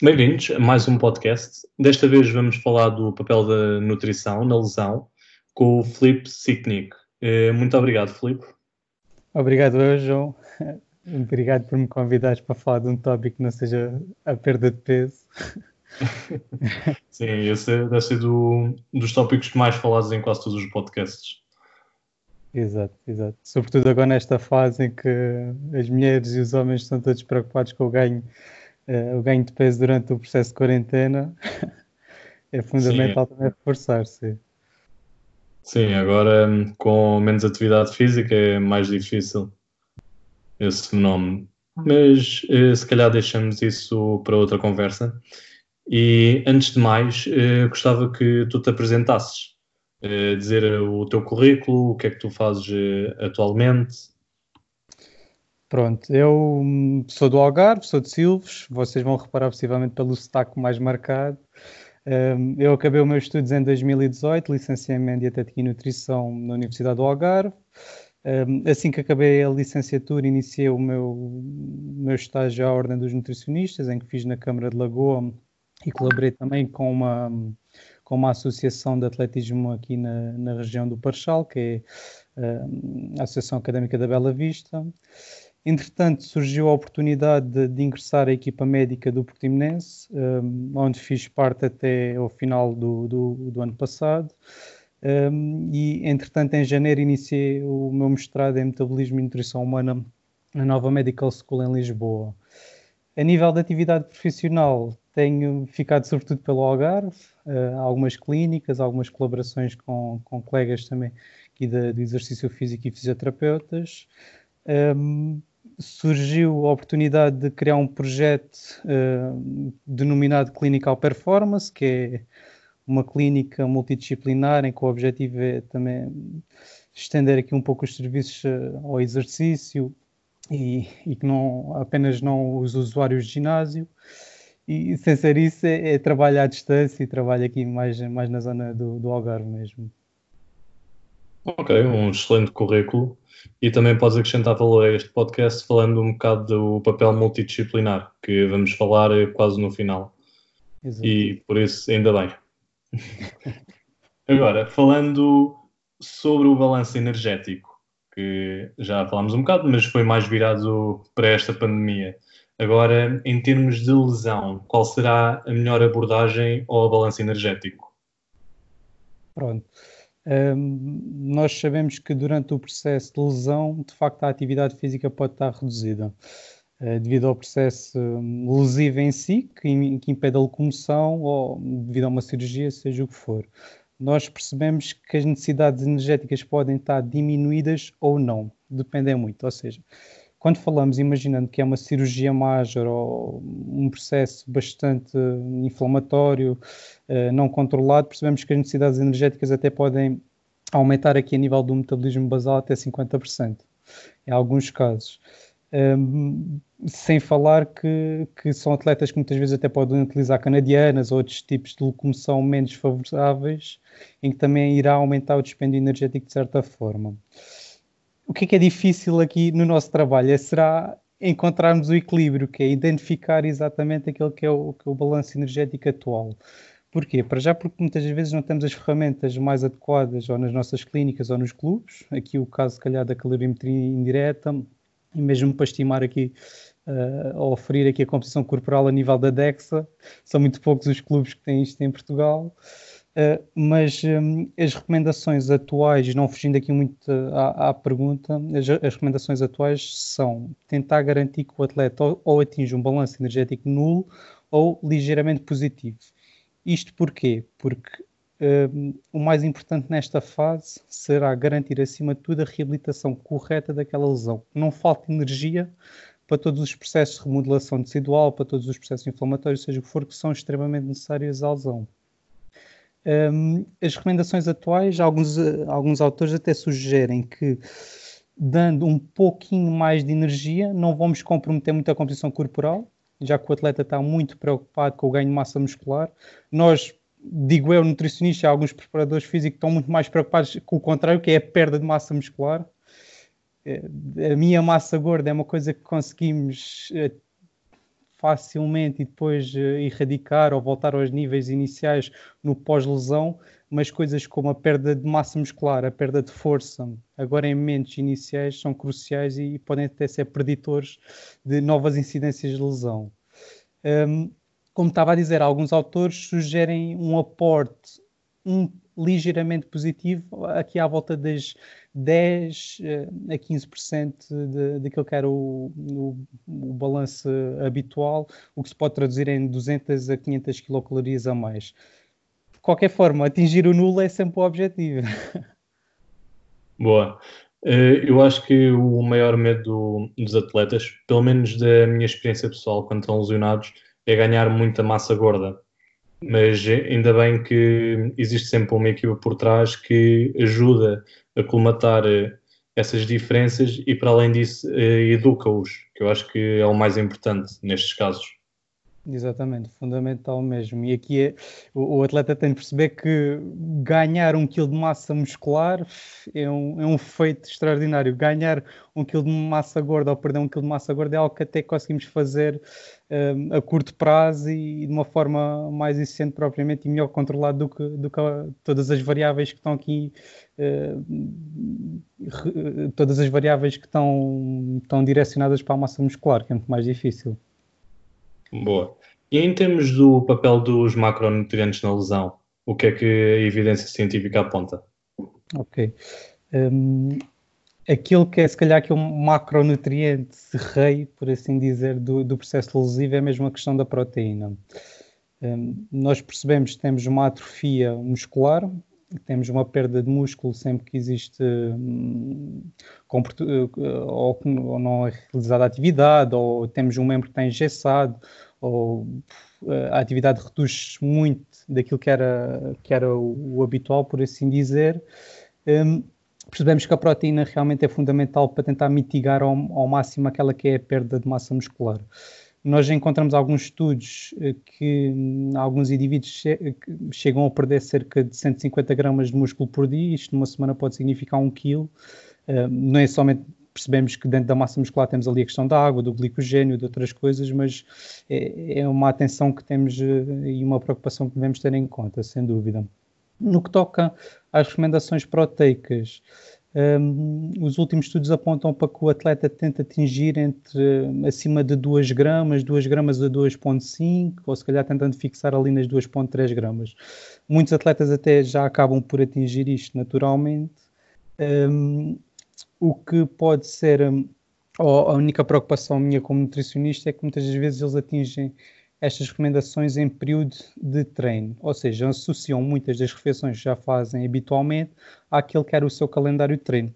Bem-vindos a mais um podcast. Desta vez vamos falar do papel da nutrição na lesão com o Filipe Sicknick. Eh, muito obrigado, Filipe. Obrigado, João. Obrigado por me convidares para falar de um tópico que não seja a perda de peso. Sim, esse é, deve ser do, dos tópicos mais falados em quase todos os podcasts. Exato, exato. Sobretudo agora nesta fase em que as mulheres e os homens estão todos preocupados com o ganho uh, o ganho de peso durante o processo de quarentena, é fundamental Sim. também reforçar-se. Sim, agora com menos atividade física é mais difícil esse fenómeno. Mas eh, se calhar deixamos isso para outra conversa. E antes de mais, eh, gostava que tu te apresentasses, dizer o teu currículo, o que é que tu fazes atualmente Pronto, eu hum, sou do Algarve, sou de Silves, vocês vão reparar possivelmente pelo sotaque mais marcado. Um, eu acabei os meus estudos em 2018, licenciei-me em Dietética e Nutrição na Universidade do Algarve. Um, assim que acabei a licenciatura, iniciei o meu, meu estágio à Ordem dos Nutricionistas, em que fiz na Câmara de Lagoa e colaborei também com uma, com uma associação de atletismo aqui na, na região do Parchal, que é um, a Associação Académica da Bela Vista. Entretanto, surgiu a oportunidade de, de ingressar a equipa médica do Portimonense, um, onde fiz parte até ao final do, do, do ano passado. Um, e, entretanto, em janeiro iniciei o meu mestrado em Metabolismo e Nutrição Humana na Nova Medical School em Lisboa. A nível de atividade profissional, tenho ficado sobretudo pelo Algarve, uh, algumas clínicas, algumas colaborações com, com colegas também aqui de, de exercício físico e fisioterapeutas. Um, surgiu a oportunidade de criar um projeto uh, denominado Clinical Performance, que é uma clínica multidisciplinar em que o objetivo é também estender aqui um pouco os serviços uh, ao exercício e, e, que não apenas não os usuários de ginásio. E sem ser isso, é, é trabalho à distância e trabalho aqui mais, mais na zona do, do Algarve mesmo. Ok, um excelente currículo. E também podes acrescentar valor a este podcast falando um bocado do papel multidisciplinar, que vamos falar quase no final. Exato. E por isso, ainda bem. Agora, falando sobre o balanço energético, que já falámos um bocado, mas foi mais virado para esta pandemia. Agora, em termos de lesão, qual será a melhor abordagem ao balanço energético? Pronto nós sabemos que durante o processo de lesão, de facto, a atividade física pode estar reduzida. Uh, devido ao processo um, lesivo em si, que, que, impede a locomoção, ou devido a uma cirurgia, seja o que for. Nós percebemos que as necessidades energéticas podem estar diminuídas ou não, dependem muito. Ou seja, quando falamos, imaginando que é uma cirurgia major ou um processo bastante inflamatório, uh, não controlado, percebemos que as necessidades energéticas até podem aumentar aqui a nível do metabolismo basal até 50%, em alguns casos. Um, sem falar que, que, são atletas que muitas vezes até podem utilizar canadianas ou outros tipos de locomoção menos favoráveis, em que também irá aumentar o dispêndio energético de certa forma o que é que é difícil aqui no nosso trabalho? É, será encontrarmos o equilíbrio, que é identificar exatamente aquele que é o, que é o balanço energético atual. Porquê? Para já porque muitas vezes não temos as ferramentas mais adequadas ou nas nossas clínicas ou nos clubes. Aqui o caso, se calhar, da calorimetria indireta e mesmo para estimar aqui uh, ou oferir aqui a composição corporal a nível da DEXA. São muito poucos os clubes que têm isto em Portugal. Uh, mas um, as recomendações atuais, não fugindo aqui muito à, à pergunta, as, as, recomendações atuais são tentar garantir que o atleta ou, ou atinge um balanço energético nulo ou ligeiramente positivo. Isto porquê? Porque um, o mais importante nesta fase será garantir, acima de tudo, a reabilitação correta daquela lesão. Não falta energia para todos os processos de remodelação tecidual, para todos os processos inflamatórios, seja o que for, que são extremamente necessários à lesão. Um, as recomendações atuais, alguns, alguns autores até sugerem que, dando um pouquinho mais de energia, não vamos comprometer muito a composição corporal, já que o atleta está muito preocupado com o ganho de massa muscular. Nós, digo eu, nutricionista, alguns preparadores físicos estão muito mais preocupados com o contrário, que é a perda de massa muscular. Eh, a minha massa gorda é uma coisa que conseguimos eh, facilmente e depois uh, erradicar ou voltar aos níveis iniciais no pós-lesão, mas coisas como a perda de massa muscular, a perda de força, agora em momentos iniciais, são cruciais e podem até ser preditores de novas incidências de lesão. Um, como estava a dizer, alguns autores sugerem um aporte um, ligeiramente positivo, aqui à volta das 10 eh, a 15% daquilo que era o, o, o balanço habitual, o que se pode traduzir em 200 a 500 quilocalorias a mais. De qualquer forma, atingir o nulo é sempre o objetivo. Boa. Eh, eu acho que o maior medo dos atletas, pelo menos da minha experiência pessoal, quando estão lesionados, é ganhar muita massa gorda. Mas ainda bem que existe sempre uma equipa por trás que ajuda a colmatar eh, essas diferenças e, para além disso, eh, educa-os, que eu acho que é o mais importante nestes casos. Exatamente, fundamental mesmo. E aqui é, o, o, atleta tem de perceber que ganhar um quilo de massa muscular é um, é um feito extraordinário. Ganhar um quilo de massa gorda ou perder um quilo de massa gorda é algo que até conseguimos fazer um, a curto prazo e de uma forma mais eficiente propriamente e melhor controlado do que, do que todas as variáveis que estão aqui, uh, todas as variáveis que estão, estão direcionadas para a massa muscular, que é muito mais difícil. Boa. E em termos do papel dos macronutrientes na lesão, o que é que a evidência científica aponta? Ok. Um, aquilo que é se calhar que é um macronutriente rei, por assim dizer, do, do processo lesivo é mesmo a questão da proteína. Um, nós percebemos que temos uma atrofia muscular, temos uma perda de músculo sempre que existe um, ou, ou, não é realizada atividade, ou temos um membro que está engessado, ou uh, a atividade reduz muito daquilo que era, que era o, o habitual, por assim dizer. Um, percebemos que a proteína realmente é fundamental para tentar mitigar ao, ao máximo aquela que é a perda de massa muscular. Nós encontramos alguns estudos eh, que hum, alguns indivíduos chegam a perder cerca de 150 gramas de músculo por dia, isto numa semana pode significar um quilo. Hum, não é somente percebemos que dentro da massa muscular temos ali a questão da água, do glicogênio, de outras coisas, mas é, é uma atenção que temos eh, e uma preocupação que devemos ter em conta, sem dúvida. No que toca às recomendações proteicas, um, os últimos estudos apontam para que o atleta tente atingir entre acima de 2 gramas, 2 gramas a 2,5, ou se calhar tentando fixar ali nas 2,3 gramas. Muitos atletas até já acabam por atingir isto naturalmente, um, o que pode ser. Um, a única preocupação minha como nutricionista é que muitas vezes eles atingem estas recomendações em período de treino, ou seja, associam muitas das refeições que já fazem habitualmente àquele que era o seu calendário de treino.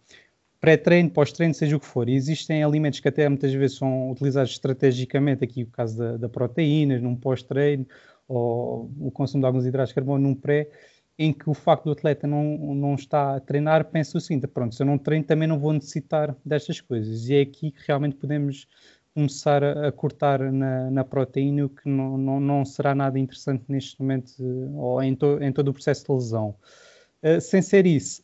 Pré-treino, pós-treino, seja o que for. E existem alimentos que até muitas vezes são utilizados estrategicamente, aqui o caso da, da proteína, num pós-treino, ou o consumo de alguns hidratos de carbono num pré, em que o facto do atleta não, não está a treinar, pensa o seguinte, pronto, se eu não treino também não vou necessitar destas coisas. E é aqui que realmente podemos começar a, cortar na, na, proteína, o que não, não, não, será nada interessante neste momento ou em, to, em todo o processo de lesão. Uh, sem ser isso,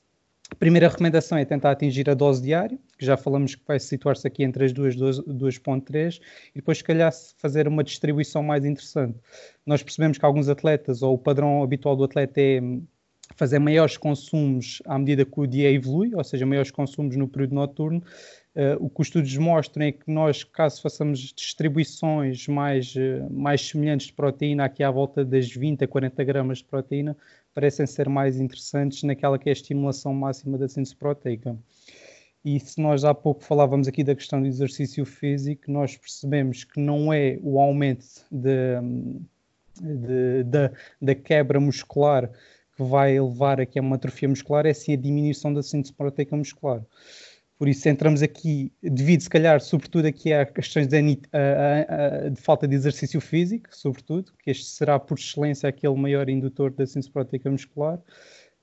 a primeira recomendação é tentar atingir a dose diária, que já falamos que vai situar-se aqui entre as duas, 2.3, e depois, se calhar, fazer uma distribuição mais interessante. Nós percebemos que alguns atletas, ou o padrão habitual do atleta é fazer maiores consumos à medida que o dia evolui, ou seja, maiores consumos no período noturno, Uh, o que os estudos mostram é que nós, caso façamos distribuições mais, uh, mais semelhantes de proteína, aqui à volta das 20 a 40 gramas de proteína, parecem ser mais interessantes naquela que é a estimulação máxima da síntese proteica. E se nós há pouco falávamos aqui da questão do exercício físico, nós percebemos que não é o aumento de, da quebra muscular que vai levar aqui a uma atrofia muscular, é sim a diminuição da síntese proteica muscular. Por isso entramos aqui, devido se calhar, sobretudo aqui a questões de, de, falta de exercício físico, sobretudo, que este será por excelência aquele maior indutor da síntese proteica muscular.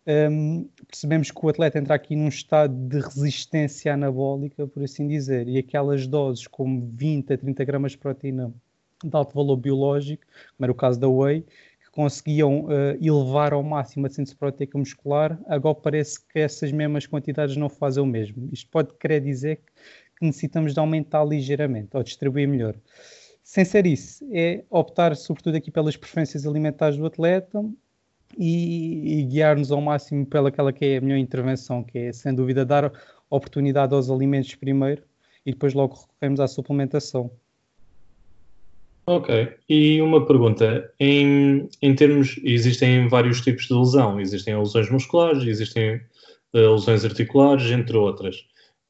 Um, percebemos que o atleta entra aqui num estado de resistência anabólica, por assim dizer, e aquelas doses como 20 a 30 gramas de proteína de alto valor biológico, como era o caso da whey, conseguiam uh, elevar ao máximo a síntese proteica muscular, agora parece que essas mesmas quantidades não fazem o mesmo. Isto pode querer dizer que, necessitamos de aumentar ligeiramente ou distribuir melhor. Sem ser isso, é optar sobretudo aqui pelas preferências alimentares do atleta e, e guiar-nos ao máximo pelaquela que é a melhor intervenção, que é sem dúvida dar oportunidade aos alimentos primeiro e depois logo recorremos à suplementação. Ok, e uma pergunta, em, em termos, existem vários tipos de lesão, existem lesões musculares, existem uh, lesões articulares, entre outras.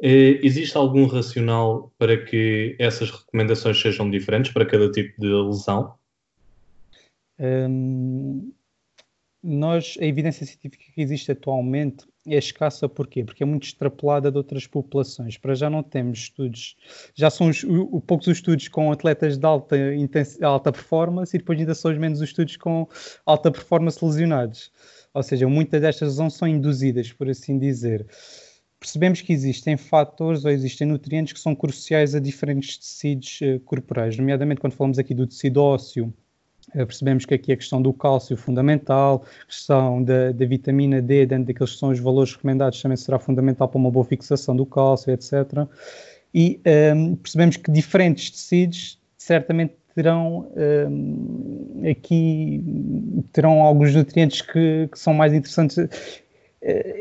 Uh, existe algum racional para que essas recomendações sejam diferentes para cada tipo de lesão? Um, nós, a evidência científica que existe atualmente é escassa porquê? Porque é muito extrapolada de outras populações. Para já não temos estudos, já são os, o, poucos os estudos com atletas de alta, alta performance e depois ainda são os menos os estudos com alta performance lesionados. Ou seja, muitas destas lesões são induzidas, por assim dizer. Percebemos que existem fatores ou existem nutrientes que são cruciais a diferentes tecidos uh, corporais, nomeadamente quando falamos aqui do tecido ósseo, percebemos que aqui a questão do cálcio fundamental, a questão da, da, vitamina D, dentro daqueles que são os valores recomendados, também será fundamental para uma boa fixação do cálcio, etc. E um, ehm, percebemos que diferentes tecidos certamente terão um, ehm, aqui terão alguns nutrientes que, que, são mais interessantes eh,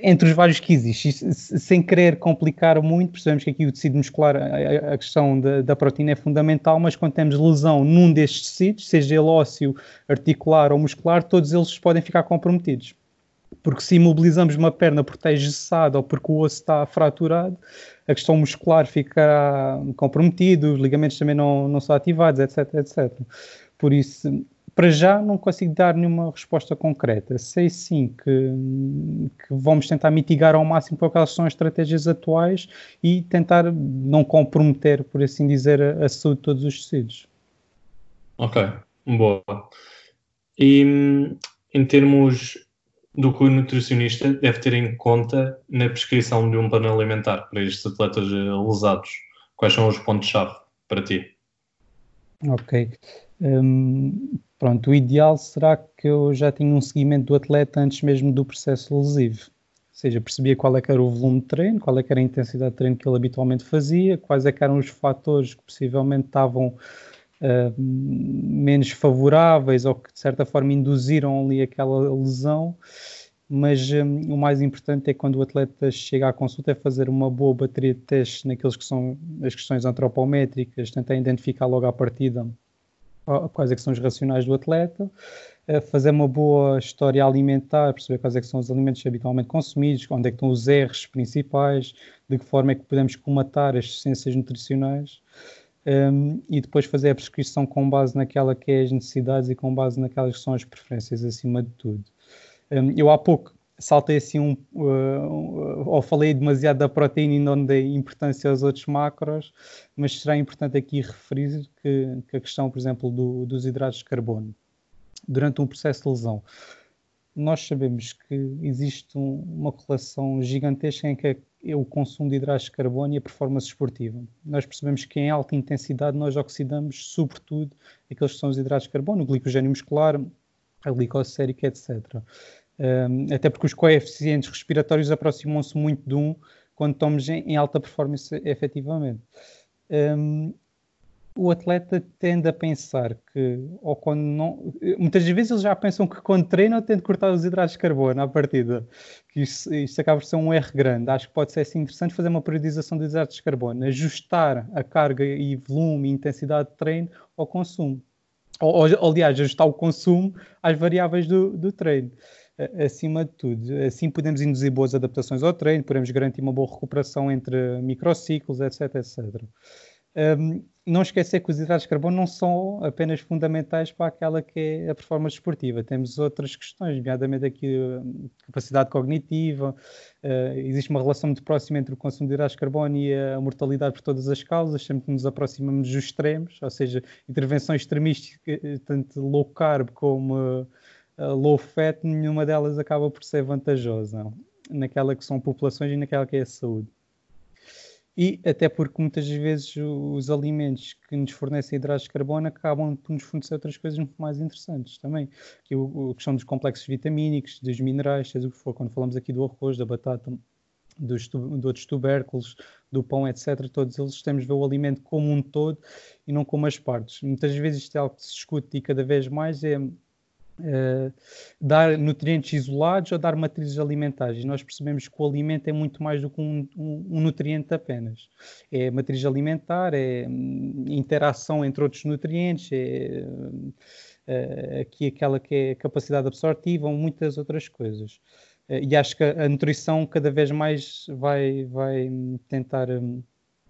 entre os vários que existem, sem querer complicar muito, percebemos que aqui o tecido muscular, a, questão da, da, proteína é fundamental, mas quando temos lesão num destes tecidos, seja ele ósseo, articular ou muscular, todos eles podem ficar comprometidos. Porque se imobilizamos uma perna porque está engessada ou porque o osso está fraturado, a questão muscular ficará comprometida, os ligamentos também não, não são ativados, etc, etc. Por isso, para já não consigo dar nenhuma resposta concreta. Sei sim que, que vamos tentar mitigar ao máximo quais são as estratégias atuais e tentar não comprometer, por assim dizer, a, a saúde de todos os tecidos. Ok, boa. E em termos do que o nutricionista deve ter em conta na prescrição de um plano alimentar para estes atletas lesados? Quais são os pontos-chave para ti? Ok. Um, pronto, o ideal será que eu já tinha um seguimento do atleta antes mesmo do processo lesivo. Ou seja, percebia qual é que era o volume de treino, qual é que era a intensidade de treino que ele habitualmente fazia, quais é que eram os fatores que possivelmente estavam uh, menos favoráveis ou que de certa forma induziram ali aquela lesão. Mas um, o mais importante é quando o atleta chega à consulta é fazer uma boa bateria de testes naqueles que são as questões antropométricas, tentar identificar logo à partida quais é são os racionais do atleta, fazer uma boa história alimentar, perceber quais é são os alimentos habitualmente consumidos, onde é que estão os erros principais, de que forma é que podemos comatar as essências nutricionais um, e depois fazer a prescrição com base naquela que é as necessidades e com base naquelas que são as preferências acima de tudo. Um, eu há pouco saltei assim um, uh, ou falei demasiado da proteína e não dei importância aos outros macros, mas será importante aqui referir que, que a questão, por exemplo, do, dos hidratos de carbono, durante um processo de lesão, nós sabemos que existe um, uma correlação gigantesca em que é o consumo de hidratos de carbono e a performance esportiva. Nós percebemos que em alta intensidade nós oxidamos, sobretudo, aqueles que são os hidratos de carbono, o glicogênio muscular, a glicose sérica, etc. Até porque os coeficientes respiratórios aproximam-se muito de um quando estamos em, alta performance efetivamente. Um, o atleta tende a pensar que, ou quando não. Muitas vezes eles já pensam que quando treina tem de cortar os hidratos de carbono à partida. Que isso, isso acaba por ser um erro grande. Acho que pode ser assim, interessante fazer uma periodização dos hidratos de carbono, ajustar a carga e volume e intensidade de treino ao consumo. Ou, ou aliás, ajustar o consumo às variáveis do, do treino acima de tudo. Assim podemos induzir boas adaptações ao treino, podemos garantir uma boa recuperação entre microciclos, etc, etc. Um, não esquecer que os hidratos de carbono não são apenas fundamentais para aquela que é a performance esportiva. Temos outras questões, nomeadamente aqui hum, capacidade cognitiva. Uh, existe uma relação muito próxima entre o consumo de hidratos de carbono e a mortalidade por todas as causas, sempre que nos aproximamos dos extremos, ou seja, intervenções extremistas, tanto low carb como low fat, nenhuma delas acaba por ser vantajosa naquela que são populações e naquela que é a saúde. e até porque muitas vezes os alimentos que nos fornecem hidratos de carbono acabam por nos fornecer outras coisas muito mais interessantes também. Que a questão dos complexos vitamínicos, dos minerais, seja o que for, quando falamos aqui do arroz, da batata, dos, de outros tubérculos, do pão, etc., todos eles temos de ver o alimento como um todo e não como as partes. Muitas vezes isto é algo que se discute e cada vez mais é Uh, dar nutrientes isolados ou dar matrizes alimentares. E nós percebemos que o alimento é muito mais do que um, um, um nutriente apenas. É matriz alimentar, é um, interação entre outros nutrientes, é uh, aqui aquela que é capacidade absortiva, muitas outras coisas. Uh, e acho que a, nutrição cada vez mais vai, vai tentar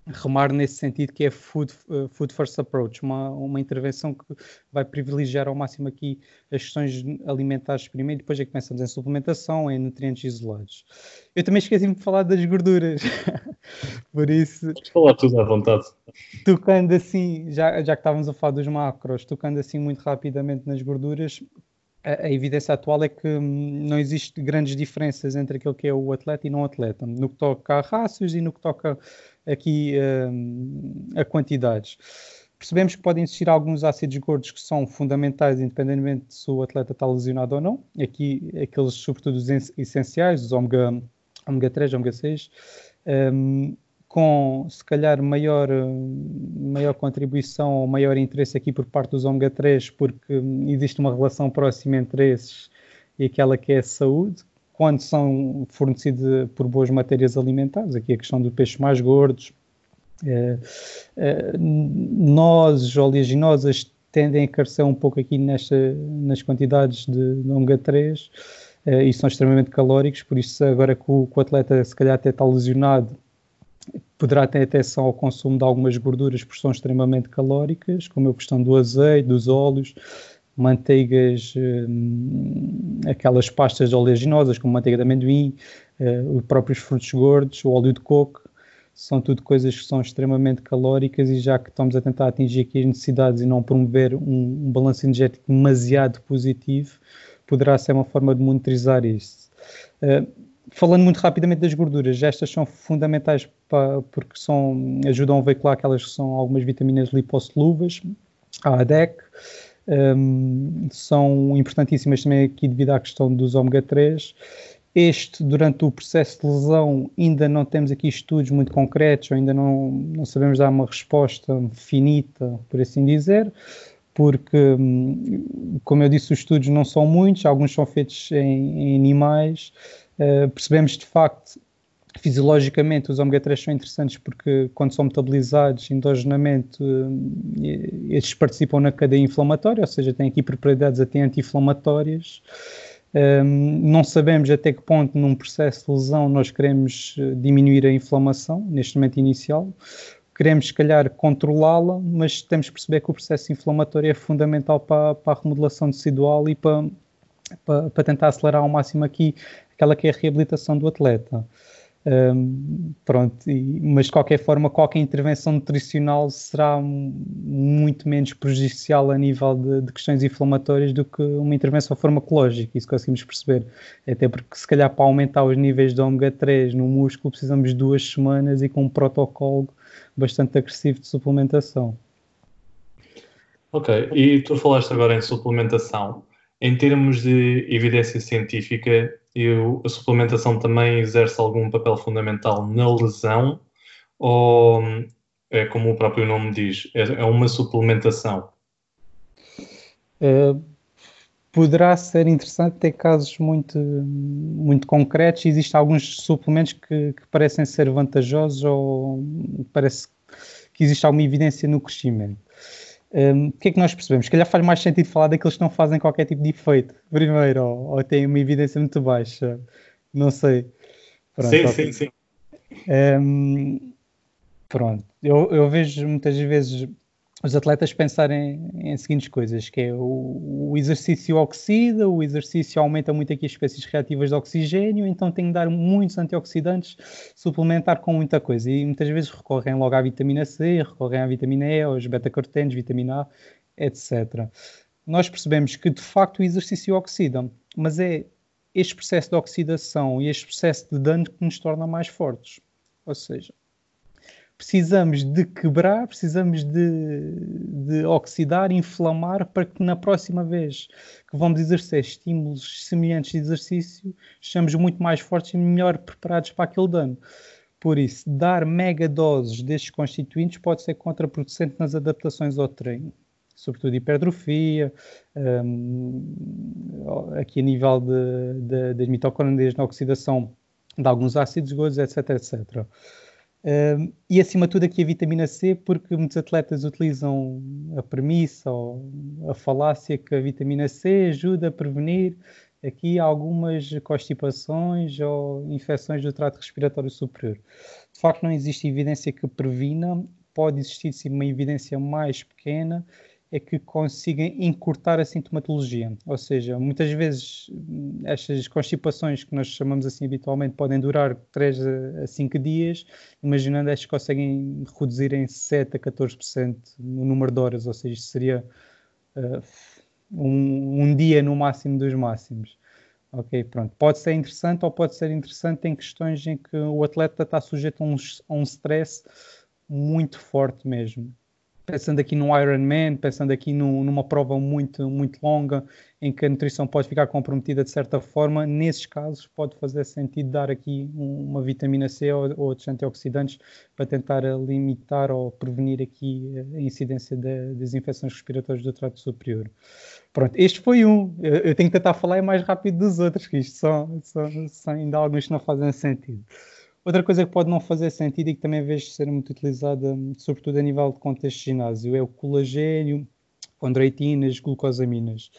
remar nesse sentido que é food, uh, food first approach, uma, uma intervenção que vai privilegiar ao máximo aqui as questões alimentares primeiro, depois é que começamos em suplementação, em nutrientes isolados. Eu também esqueci-me de falar das gorduras, por isso... Podes falar tudo à vontade. Tocando assim, já, já que estávamos a falar dos macros, tocando assim muito rapidamente nas gorduras, a, a evidência atual é que hum, não existe grandes diferenças entre aquele que é o atleta e não atleta, no que toca a rácios e no que toca aqui uh, a quantidades. Percebemos que podem existir alguns ácidos gordos que são fundamentais, independentemente se o atleta está lesionado ou não. Aqui, aqueles, sobretudo, os essenciais, os ômega, ômega 3, ômega 6, um, com se calhar maior, maior contribuição ou maior interesse aqui por parte dos ômega 3, porque existe uma relação próxima entre esses e aquela que é a saúde, quando são fornecidos por boas matérias alimentares, aqui a questão dos peixes mais gordos, é, é, nozes oleaginosas tendem a carecer um pouco aqui nesta, nas quantidades de, de ômega 3 é, e são extremamente calóricos, por isso agora que o, que o atleta se calhar até está lesionado, poderá ter atenção ao consumo de algumas gorduras porque são extremamente calóricas, como a questão do azeite, dos óleos, manteigas, hum, aquelas pastas oleaginosas, como manteiga de amendoim, uh, os próprios frutos gordos, o óleo de coco, são tudo coisas que são extremamente calóricas e já que estamos a tentar atingir aqui as necessidades e não promover um, balanço energético demasiado positivo, poderá ser uma forma de monitorizar isso. Uh, falando muito rapidamente das gorduras, estas são fundamentais para, porque são, ajudam a veicular aquelas que são algumas vitaminas lipossolúveis, a ADEC, um, são importantíssimas também aqui devido à questão dos ômega 3. Este, durante o processo de lesão, ainda não temos aqui estudos muito concretos, ainda não, não sabemos dar uma resposta finita, por assim dizer, porque, hum, como eu disse, os estudos não são muitos, alguns são feitos em, em animais. Uh, percebemos de facto fisiologicamente os ômega 3 são interessantes porque quando são metabolizados endogenamente eh, estes participam na cadeia inflamatória, ou seja, têm aqui propriedades até anti-inflamatórias. Um, não sabemos até que ponto num processo de lesão nós queremos eh, diminuir a inflamação neste momento inicial. Queremos, se calhar, controlá-la, mas temos que perceber que o processo inflamatório é fundamental para, para a remodelação tecidual e para, para, para tentar acelerar ao máximo aqui aquela que é a reabilitação do atleta. Um, pronto, e, mas de qualquer forma, qualquer intervenção nutricional será muito menos prejudicial a nível de, de, questões inflamatórias do que uma intervenção farmacológica, isso conseguimos perceber. Até porque, se calhar, para aumentar os níveis de ômega 3 no músculo, precisamos de duas semanas e com um protocolo bastante agressivo de suplementação. Ok, e tu falaste agora em suplementação. Em termos de evidência científica, e a suplementação também exerce algum papel fundamental na lesão ou é como o próprio nome diz, é, é uma suplementação? Uh, poderá ser interessante ter casos muito, muito concretos. Existem alguns suplementos que, que parecem ser vantajosos ou parece que existe alguma evidência no crescimento. Um, o que é que nós percebemos? Se calhar faz mais sentido falar daqueles que não fazem qualquer tipo de efeito, primeiro, ou, ou têm uma evidência muito baixa. Não sei. Pronto, sim, sim, sim. Um, pronto, eu, eu vejo muitas vezes os atletas pensarem em seguintes coisas, que é o, o, exercício oxida, o exercício aumenta muito aqui as espécies reativas de oxigênio, então tem que dar muitos antioxidantes, suplementar com muita coisa. E muitas vezes recorrem logo à vitamina C, recorrem à vitamina E, aos beta-carotenos, vitamina A, etc. Nós percebemos que de facto o exercício oxida, mas é este processo de oxidação e este processo de dano que nos torna mais fortes. Ou seja, precisamos de quebrar, precisamos de, de, oxidar, inflamar, para que na próxima vez que vamos exercer estímulos semelhantes de exercício, estejamos muito mais fortes e melhor preparados para aquele dano. Por isso, dar mega doses destes constituintes pode ser contraproducente nas adaptações ao treino, sobretudo hipertrofia, um, aqui a nível de, de, das mitocôndrias na oxidação de alguns ácidos gordos, etc, etc. E acima de tudo aqui a vitamina C, porque muitos atletas utilizam a premissa ou a falácia que a vitamina C ajuda a prevenir aqui algumas constipações ou infecções do trato respiratório superior. De facto, não existe evidência que previna, pode existir sim uma evidência mais pequena, é que consiga encurtar a sintomatologia. Ou seja, muitas vezes estas constipações que nós chamamos assim habitualmente podem durar 3 a 5 dias, imaginando estas conseguem reduzir em 7 a 14% no número de horas, ou seja, seria uh, um, um, dia no máximo dos máximos. Ok, pronto. Pode ser interessante ou pode ser interessante em questões em que o atleta está sujeito a um, a um stress muito forte mesmo pensando aqui no Ironman, pensando aqui no, numa prova muito, muito longa, em que a nutrição pode ficar comprometida de certa forma, nesses casos pode fazer sentido dar aqui uma vitamina C ou, ou outros antioxidantes para tentar limitar ou prevenir aqui a incidência de, das infecções respiratórias do trato superior. Pronto, este foi um. Eu tenho que tentar falar mais rápido dos outros, que isto são, são, são ainda alguns que não fazem sentido. Outra coisa que pode não fazer sentido e que também vejo ser muito utilizada, sobretudo a nível de contexto de ginásio, é o colagênio, condroitinas, glucosaminas.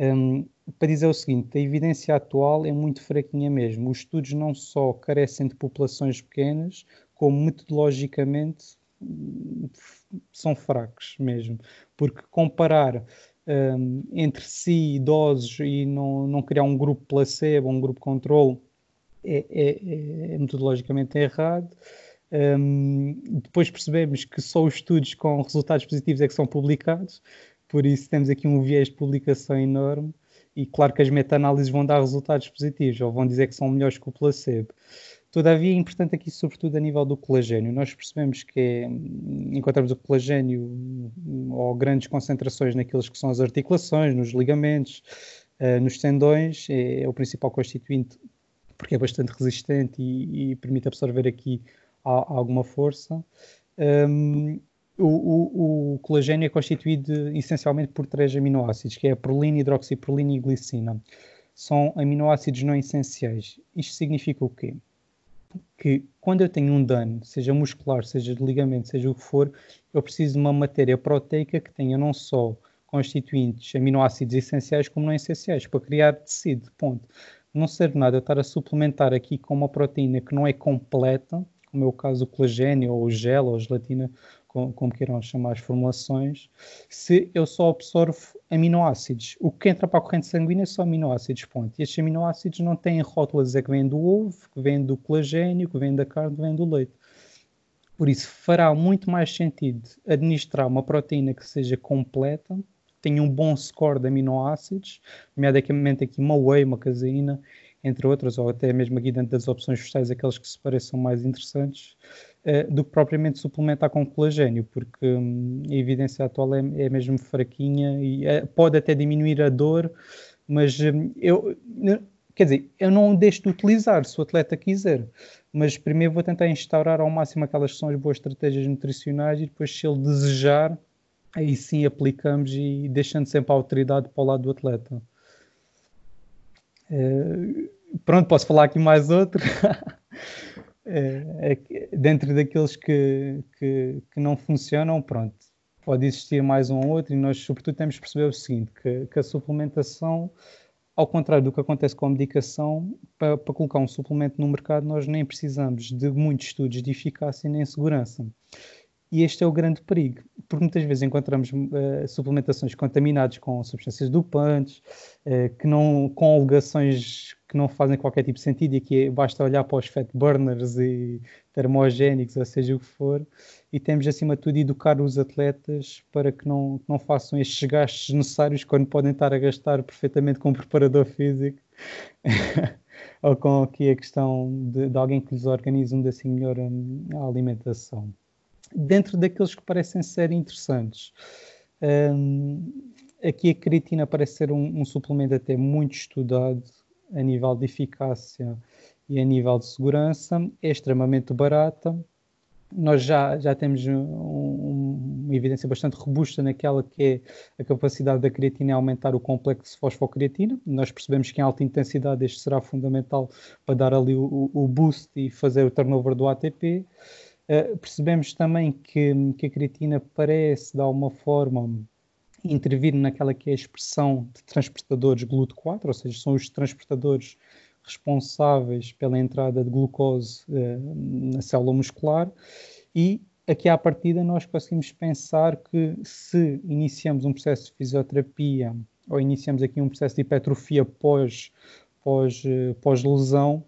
Um, para dizer o seguinte, a evidência atual é muito fraquinha mesmo. Os estudos não só carecem de populações pequenas, como metodologicamente são fracos mesmo. Porque comparar um, entre si doses e não, não criar um grupo placebo, um grupo controle, é, é, é metodologicamente errado. Um, depois percebemos que só os estudos com resultados positivos é que são publicados, por isso temos aqui um viés de publicação enorme. E claro que as meta-análises vão dar resultados positivos, ou vão dizer que são melhores que o placebo. Todavia, é importante aqui, sobretudo a nível do colagênio. Nós percebemos que é, encontramos o colagênio ou grandes concentrações naqueles que são as articulações, nos ligamentos, uh, nos tendões, é, é, o principal constituinte porque é bastante resistente e, e permite absorver aqui a, a alguma força. Um, o, o, o, colagênio é constituído essencialmente por três aminoácidos, que é a prolina, hidroxiprolina e glicina. São aminoácidos não essenciais. Isto significa o quê? Que quando eu tenho um dano, seja muscular, seja de ligamento, seja o que for, eu preciso de uma matéria proteica que tenha não só constituintes aminoácidos essenciais como não essenciais, para criar tecido, ponto não serve nada eu estar a suplementar aqui com uma proteína que não é completa, como é o caso do colagênio, ou o gel, ou a gelatina, como, como queiram chamar as formulações, se eu só absorvo aminoácidos. O que entra para a corrente sanguínea são aminoácidos, ponto. E estes aminoácidos não têm rótula a dizer que vêm do ovo, que vêm do colagênio, que vêm da carne, que vêm do leite. Por isso, fará muito mais sentido administrar uma proteína que seja completa, tem um bom score de aminoácidos, nomeadamente aqui uma whey, uma caseína, entre outras, ou até mesmo aqui dentro das opções vegetais, aqueles que se pareçam mais interessantes, uh, do que propriamente suplementar com colagênio, porque um, a evidência atual é, é mesmo fraquinha e é, pode até diminuir a dor, mas um, eu, quer dizer, eu não deixo de utilizar se o atleta quiser, mas primeiro vou tentar instaurar ao máximo aquelas que são as boas estratégias nutricionais e depois, se ele desejar, aí sim aplicamos e deixando sempre a autoridade para o lado do atleta. É, pronto, posso falar aqui mais outro. é, é, dentro daqueles que, que, que, não funcionam, pronto, pode existir mais um ou outro e nós sobretudo temos de perceber o seguinte, que, que a suplementação, ao contrário do que acontece com a medicação, para, para colocar um suplemento no mercado nós nem precisamos de muitos estudos de eficácia nem segurança. E este é o grande perigo, porque muitas vezes encontramos uh, suplementações contaminadas com substâncias dopantes, uh, que não, com alegações que não fazem qualquer tipo de sentido, e aqui é, basta olhar para os fat burners e termogénicos, ou seja o que for, e temos acima de tudo educar os atletas para que não, que não façam estes gastos necessários quando podem estar a gastar perfeitamente com um preparador físico. ou com aqui a questão de, de alguém que lhes organize um assim melhor hum, a alimentação. Dentro daqueles que parecem ser interessantes. Um, aqui a creatina parece ser um, um, suplemento até muito estudado a nível de eficácia e a nível de segurança, é extremamente barata. Nós já, já temos um, uma evidência bastante robusta naquela que é a capacidade da creatina aumentar o complexo fosfocreatina. Nós percebemos que em alta intensidade este será fundamental para dar ali o, o boost e fazer o turnover do ATP. Uh, percebemos também que, que, a creatina parece, de alguma forma, intervir naquela que é a expressão de transportadores GLUT4, ou seja, são os transportadores responsáveis pela entrada de glucose uh, na célula muscular e aqui à partida nós conseguimos pensar que se iniciamos um processo de fisioterapia ou iniciamos aqui um processo de hipertrofia pós, pós, uh, pós lesão,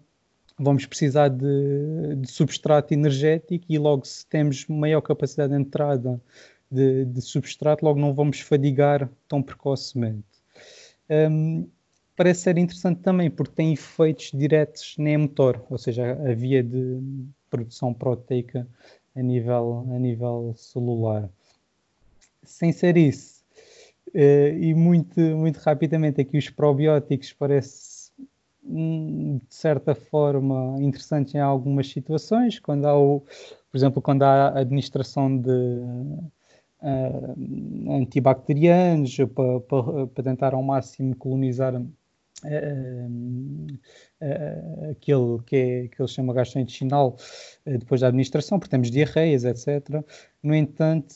vamos precisar de, de, substrato energético e logo se temos maior capacidade de entrada de, de substrato, logo não vamos fadigar tão precocemente. Um, parece ser interessante também porque tem efeitos diretos na mTOR, ou seja, a via de produção proteica a nível, a nível celular. Sem ser isso, uh, e muito, muito rapidamente aqui os probióticos parece de certa forma interessantes em algumas situações, quando há o, por exemplo, quando há administração de uh, antibacterianos para, para, para tentar ao máximo colonizar aquele que, é, que ele chama gastrointestinal uh, depois da administração, porque temos diarreias, etc. No entanto,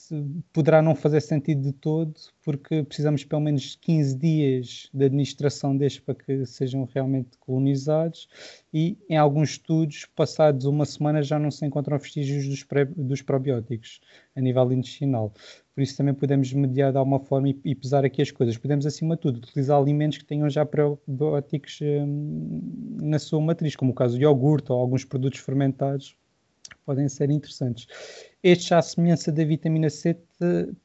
poderá não fazer sentido de todo, porque precisamos pelo menos 15 dias de administração destes para que sejam realmente colonizados e em alguns estudos, passados uma semana, já não se encontram vestígios dos, pré, dos probióticos a nível intestinal. Por isso também podemos mediar de alguma forma e, e, pesar aqui as coisas. Podemos, acima de tudo, utilizar alimentos que tenham já probióticos hum, na sua matriz, como o caso do iogurte ou alguns produtos fermentados, podem ser interessantes. Este, à semelhança da vitamina C,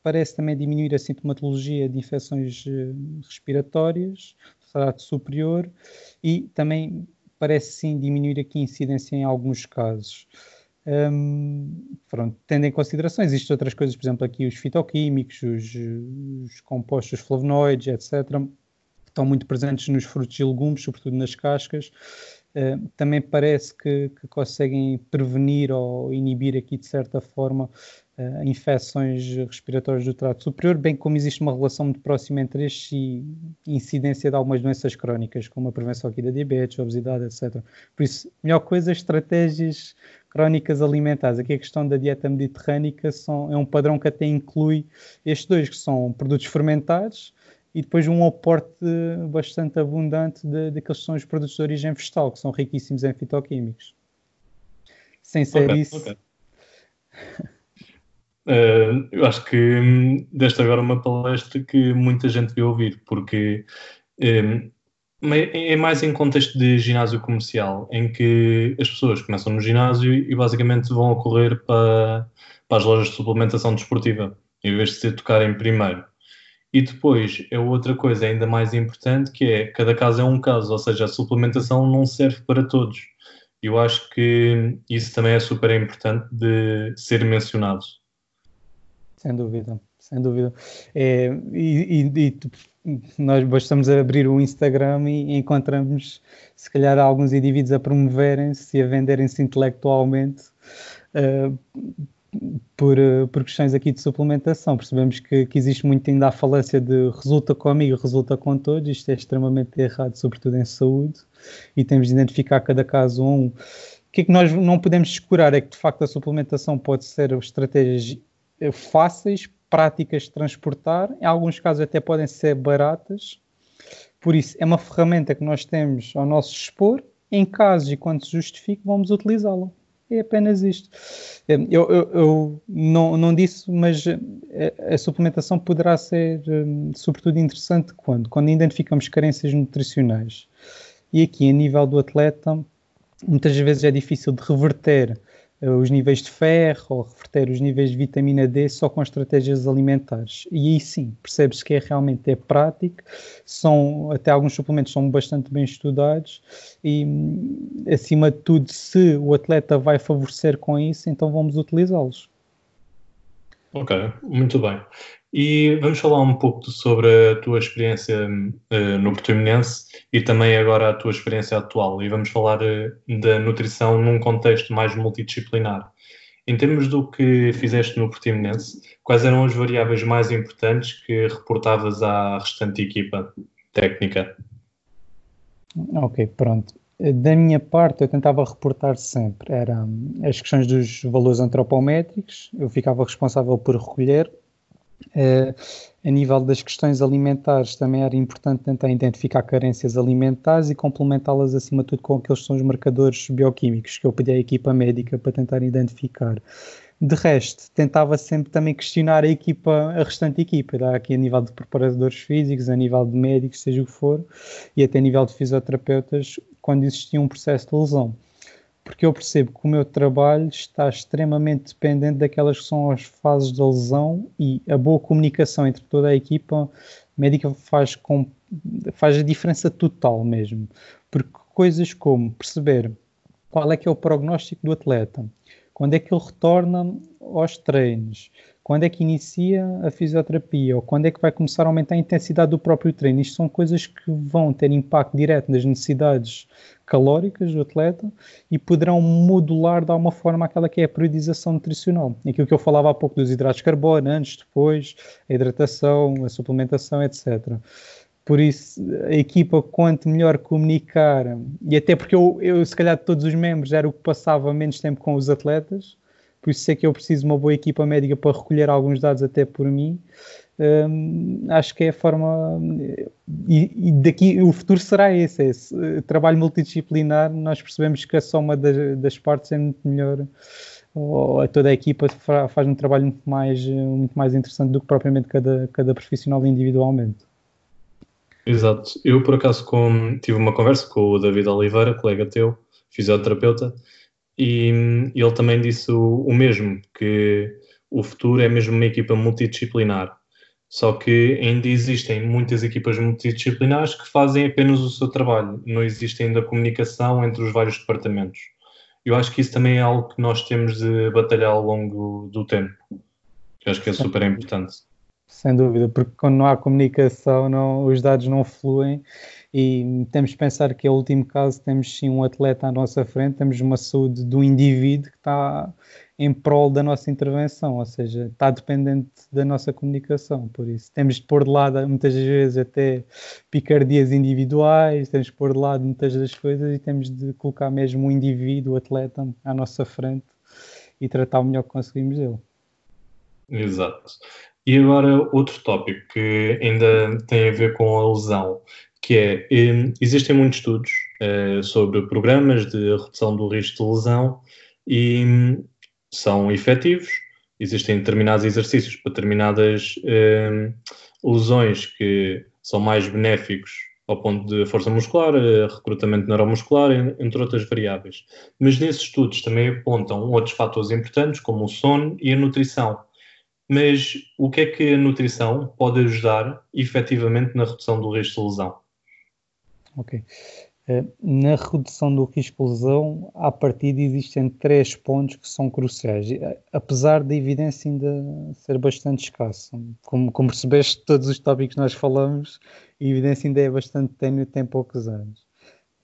parece também diminuir a sintomatologia de infecções hum, respiratórias, trato superior, e também parece sim diminuir aqui a incidência em alguns casos. Um, pronto, tendo em consideração, existem outras coisas, por exemplo, aqui os fitoquímicos, os, os compostos flavonoides, etc., que estão muito presentes nos frutos e legumes, sobretudo nas cascas. Uh, também parece que, que, conseguem prevenir ou inibir aqui, de certa forma, uh, infecções respiratórias do trato superior, bem como existe uma relação muito próxima entre estes e incidência de algumas doenças crónicas, como a prevenção aqui da diabetes, obesidade, etc. Por isso, melhor coisa, estratégias crónicas alimentares. Aqui a questão da dieta mediterrânica são, é um padrão que até inclui estes dois, que são produtos fermentados e depois um aporte bastante abundante daqueles que são os produtos de origem vegetal, que são riquíssimos em fitoquímicos. Sem ser okay, isso. Okay. Uh, eu acho que hum, desta agora uma palestra que muita gente devia ouvir, porque um, é mais em contexto de ginásio comercial, em que as pessoas começam no ginásio e basicamente vão correr para, para as lojas de suplementação desportiva, em vez de se tocarem primeiro. E depois é outra coisa ainda mais importante que é cada caso é um caso, ou seja, a suplementação não serve para todos. Eu acho que isso também é super importante de ser mencionado. Sem dúvida, sem dúvida. É, e, e, e nós bastamos abrir o Instagram e encontramos, se calhar, alguns indivíduos a promoverem-se e a venderem-se intelectualmente uh, por, uh, por questões aqui de suplementação. Percebemos que, que, existe muito ainda a falância de resulta comigo, resulta com todos. Isto é extremamente errado, sobretudo em saúde, e temos de identificar cada caso um. O que é que nós não podemos descurar é que, de facto, a suplementação pode ser estratégias eh, fáceis práticas de transportar, em alguns casos até podem ser baratas, por isso é uma ferramenta que nós temos ao nosso dispor, em casos e quando se justifique, vamos utilizá-la. É apenas isto. Eu, eu, eu não, não, disse, mas a, a, suplementação poderá ser, hum, sobretudo, interessante quando? Quando identificamos carências nutricionais. E aqui, a nível do atleta, muitas vezes é difícil de reverter eh, os níveis de ferro ou reverter os níveis de vitamina D só com estratégias alimentares. E aí sim, percebe-se que é realmente é prático, são, até alguns suplementos são bastante bem estudados e, acima de tudo, se o atleta vai favorecer com isso, então vamos utilizá-los. Ok, muito bem. E vamos falar um pouco sobre a tua experiência uh, no Portimonense e também agora a tua experiência atual. E vamos falar uh, da nutrição num contexto mais multidisciplinar. Em termos do que fizeste no Portimonense, quais eram as variáveis mais importantes que reportavas à restante equipa técnica? Ok, pronto. Da minha parte, eu tentava reportar sempre. Era as questões dos valores antropométricos, eu ficava responsável por recolher. Uh, a nível das questões alimentares, também era importante tentar identificar carências alimentares e complementá-las, acima de tudo, com aqueles que são os marcadores bioquímicos que eu pedi à equipa médica para tentar identificar. De resto, tentava sempre também questionar a equipa, a restante equipa, aqui a nível de preparadores físicos, a nível de médicos, seja o que for, e até a nível de fisioterapeutas, quando existia um processo de lesão. Porque eu percebo que o meu trabalho está extremamente dependente daquelas que são as fases da lesão e a boa comunicação entre toda a equipa médica faz, com, faz a diferença total mesmo. Porque coisas como perceber qual é que é o prognóstico do atleta, quando é que ele retorna aos treinos? Quando é que inicia a fisioterapia? Ou quando é que vai começar a aumentar a intensidade do próprio treino? Isto são coisas que vão ter impacto direto nas necessidades calóricas do atleta e poderão modular de alguma forma aquela que é a periodização nutricional. Aquilo que eu falava há pouco dos hidratos de carbono, antes, depois, a hidratação, a suplementação, etc. Por isso, a equipa, quanto melhor comunicar, e até porque eu, eu, se calhar, de todos os membros, era o que passava menos tempo com os atletas, por isso é que eu preciso de uma boa equipa médica para recolher alguns dados até por mim. Hum, acho que é a forma. E, e, daqui o futuro será esse, é esse. Trabalho multidisciplinar, nós percebemos que a soma das, das partes é muito melhor. Ou toda a equipa faz um trabalho muito mais, muito mais interessante do que propriamente cada, cada profissional individualmente. Exato. Eu, por acaso, com, tive uma conversa com o David Oliveira, colega teu, fisioterapeuta, e, e ele também disse o, o, mesmo, que o futuro é mesmo uma equipa multidisciplinar. Só que ainda existem muitas equipas multidisciplinares que fazem apenas o seu trabalho. Não existe ainda comunicação entre os vários departamentos. Eu acho que isso também é algo que nós temos de batalhar ao longo do tempo. Eu acho que é super importante. Sem dúvida, porque quando não há comunicação, não, os dados não fluem e temos de pensar que é o último caso, temos sim um atleta à nossa frente, temos uma saúde do indivíduo que está em prol da nossa intervenção, ou seja, está dependente da nossa comunicação, por isso temos de pôr de lado muitas vezes até picardias individuais, temos de pôr de lado muitas das coisas e temos de colocar mesmo o indivíduo, o atleta à nossa frente e tratar o melhor que conseguimos dele. Exato. E agora outro tópico que ainda tem a ver com a lesão, que é, hum, existem muitos estudos uh, sobre programas de redução do risco de lesão e um, são efetivos, existem determinados exercícios para determinadas um, lesões que são mais benéficos ao ponto de força muscular, eh, recrutamento neuromuscular, entre outras variáveis. Mas nesses estudos também apontam outros fatores importantes, como o sono e a nutrição. Mas o que é que a nutrição pode ajudar efetivamente na redução do risco de lesão? Ok. Uh, na redução do risco de lesão, à partida existem três pontos que são cruciais, eh, apesar da evidência ainda ser bastante escassa. Como, como percebeste, todos os tópicos que nós falamos, a evidência ainda é bastante tênue, tem poucos anos.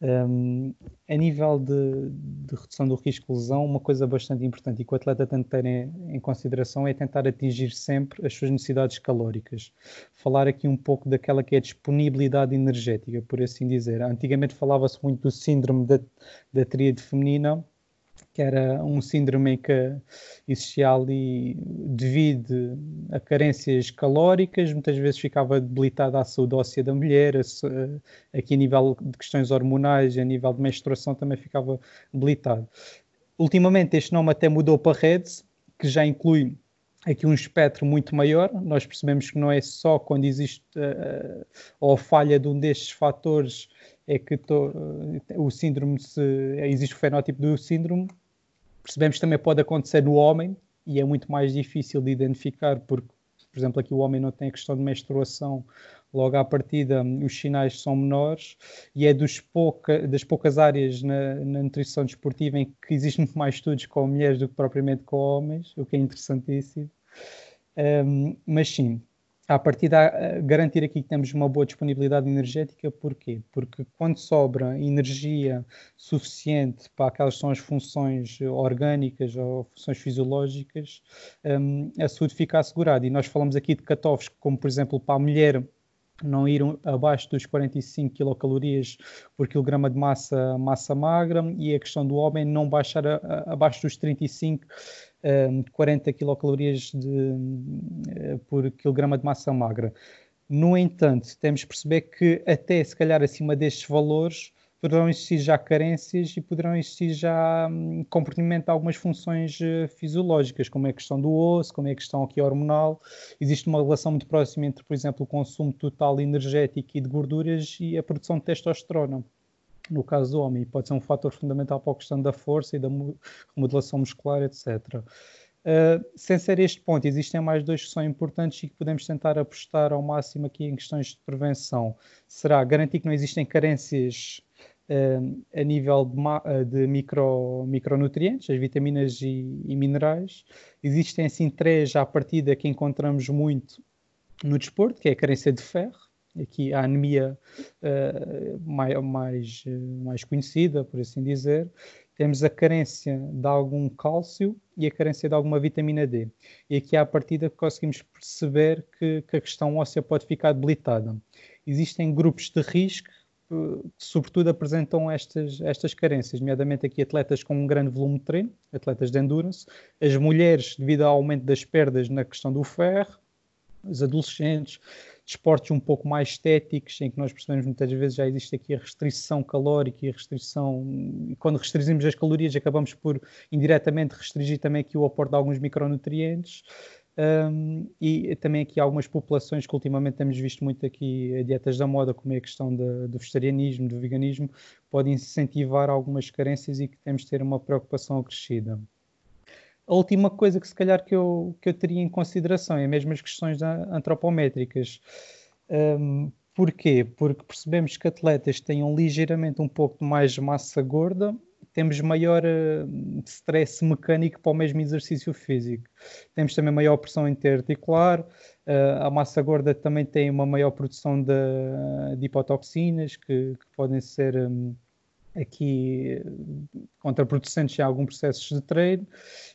Um, a nível de, de, redução do risco de lesão, uma coisa bastante importante e que o atleta tem de ter em, em, consideração é tentar atingir sempre as suas necessidades calóricas. Falar aqui um pouco daquela que é a disponibilidade energética, por assim dizer. Antigamente falava-se muito do síndrome da, da tríade feminina, que era um síndrome que existia ali devido a carências calóricas, muitas vezes ficava debilitada a saúde óssea da mulher, aqui a nível de questões hormonais, a nível de menstruação também ficava debilitado. Ultimamente este nome até mudou para REDS, que já inclui aqui um espectro muito maior. Nós percebemos que não é só quando existe uh, ou falha de um destes fatores é que to, uh, o síndrome se, existe o fenótipo do síndrome, percebemos que também pode acontecer no homem e é muito mais difícil de identificar porque, por exemplo, aqui o homem não tem a questão de menstruação, logo à partida os sinais são menores e é pouca, das poucas áreas na, na, nutrição desportiva em que existem mais estudos com mulheres do que propriamente com homens, o que é interessantíssimo. Um, mas sim, a partir de garantir aqui que temos uma boa disponibilidade energética, porquê? Porque quando sobra energia suficiente para aquelas que são as funções orgânicas ou funções fisiológicas, um, a saúde fica assegurada. E nós falamos aqui de catovos, como por exemplo para a mulher não ir abaixo dos 45 quilocalorias por quilograma de massa, massa magra e a questão do homem não baixar a, a, abaixo dos 35 40 quilocalorias de, eh, por quilograma de massa magra. No entanto, temos de perceber que até se calhar acima destes valores poderão existir já carências e poderão existir já um, comprometimento de algumas funções uh, fisiológicas, como é a questão do osso, como é a questão aqui hormonal. Existe uma relação muito próxima entre, por exemplo, o consumo total energético e de gorduras e a produção de testosterona no caso do homem, pode ser um fator fundamental para a questão da força e da remodelação muscular, etc. Uh, ah, sem ser este ponto, existem mais dois que são importantes e que podemos tentar apostar ao máximo aqui em questões de prevenção. Será garantir que não existem carências uh, a nível de, uh, de micro, micronutrientes, as vitaminas e, e, minerais. Existem assim três à partida que encontramos muito no desporto, que é a carência de ferro, aqui a anemia uh, mais, mais, mais conhecida, por assim dizer, temos a carência de algum cálcio e a carência de alguma vitamina D. E aqui à partida conseguimos perceber que, que a questão óssea pode ficar debilitada. Existem grupos de risco que sobretudo apresentam estas, estas carências, nomeadamente aqui atletas com um grande volume de treino, atletas de endurance, as mulheres devido ao aumento das perdas na questão do ferro, os adolescentes, desportos um pouco mais estéticos, em que nós percebemos muitas vezes já existe aqui a restrição calórica e a restrição. E quando restringimos as calorias, acabamos por indiretamente restringir também aqui o aporte de alguns micronutrientes. Um, e também aqui algumas populações que ultimamente temos visto muito aqui dietas da moda, como é a questão de, do vegetarianismo, do veganismo, podem incentivar algumas carências e que temos de ter uma preocupação acrescida. A última coisa que se calhar que eu, que eu teria em consideração é mesmo as questões antropométricas. Um, porquê? Porque percebemos que atletas tenham ligeiramente um pouco mais massa gorda, temos maior uh, stress mecânico para o mesmo exercício físico. Temos também maior pressão interarticular, uh, a massa gorda também tem uma maior produção de, de hipotoxinas que, que podem ser um, aqui contraproducentes em alguns processos de trade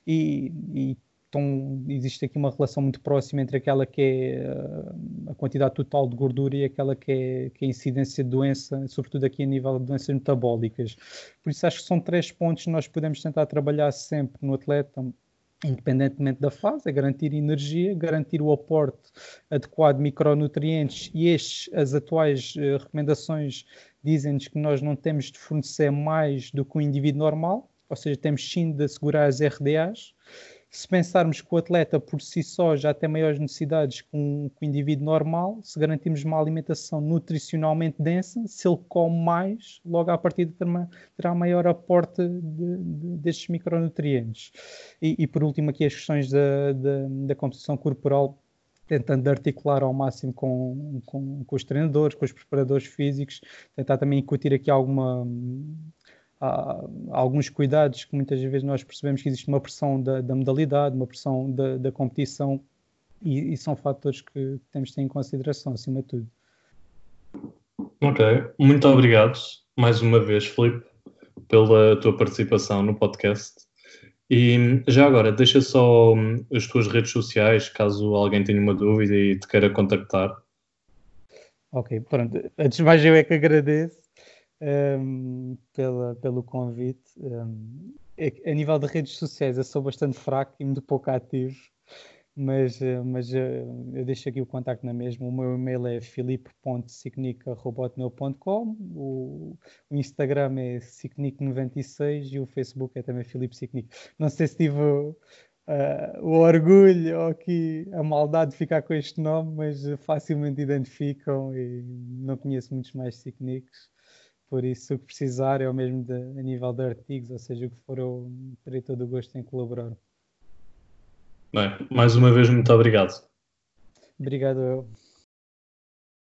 e, e então, existe aqui uma relação muito próxima entre aquela que é eh, a quantidade total de gordura e aquela que é, que é a incidência de doença, sobretudo aqui a nível de doenças metabólicas. Por isso acho que são três pontos que nós podemos tentar trabalhar sempre no atleta, independentemente da fase, é garantir energia, garantir o aporte adequado de micronutrientes e estes, as atuais uh, recomendações dizem-nos que nós não temos de fornecer mais do que um indivíduo normal, ou seja, temos sim de assegurar as RDAs. Se pensarmos que o atleta por si só já tem maiores necessidades que, um, que o indivíduo normal, se garantirmos uma alimentação nutricionalmente densa, se ele come mais, logo à partida terá, terá maior aporte de, de, destes micronutrientes. E, e, por último, aqui as questões da, da, da composição corporal tentando articular ao máximo com, com, com, os treinadores, com os preparadores físicos, tentar também incutir aqui alguma, alguns cuidados que muitas vezes nós percebemos que existe uma pressão da, da modalidade, uma pressão da, da competição e, e, são fatores que temos de ter em consideração, acima de tudo. Ok, muito obrigado mais uma vez, Filipe, pela tua participação no podcast. E já agora, deixa só hum, as tuas redes sociais, caso alguém tenha uma dúvida e te queira contactar. Ok, pronto. Antes de mais, eu é que agradeço um, pela, pelo convite. Um, a nível de redes sociais, eu sou bastante fraco e muito pouco ativo mas, eh, mas eh, eu deixo aqui o contacto na mesma. O meu e-mail é filipe.sicnica.com, o, o Instagram é sicnic96 e o Facebook é também Filipe. Não sei se tive uh, o orgulho ou aqui a maldade de ficar com este nome, mas facilmente identificam e não conheço muitos mais Sicnics. Por isso, o que precisar é o mesmo de, a nível de artigos, ou seja, o que for, eu terei todo o gosto em colaborar. Bem, mais uma vez, muito obrigado. Obrigado eu.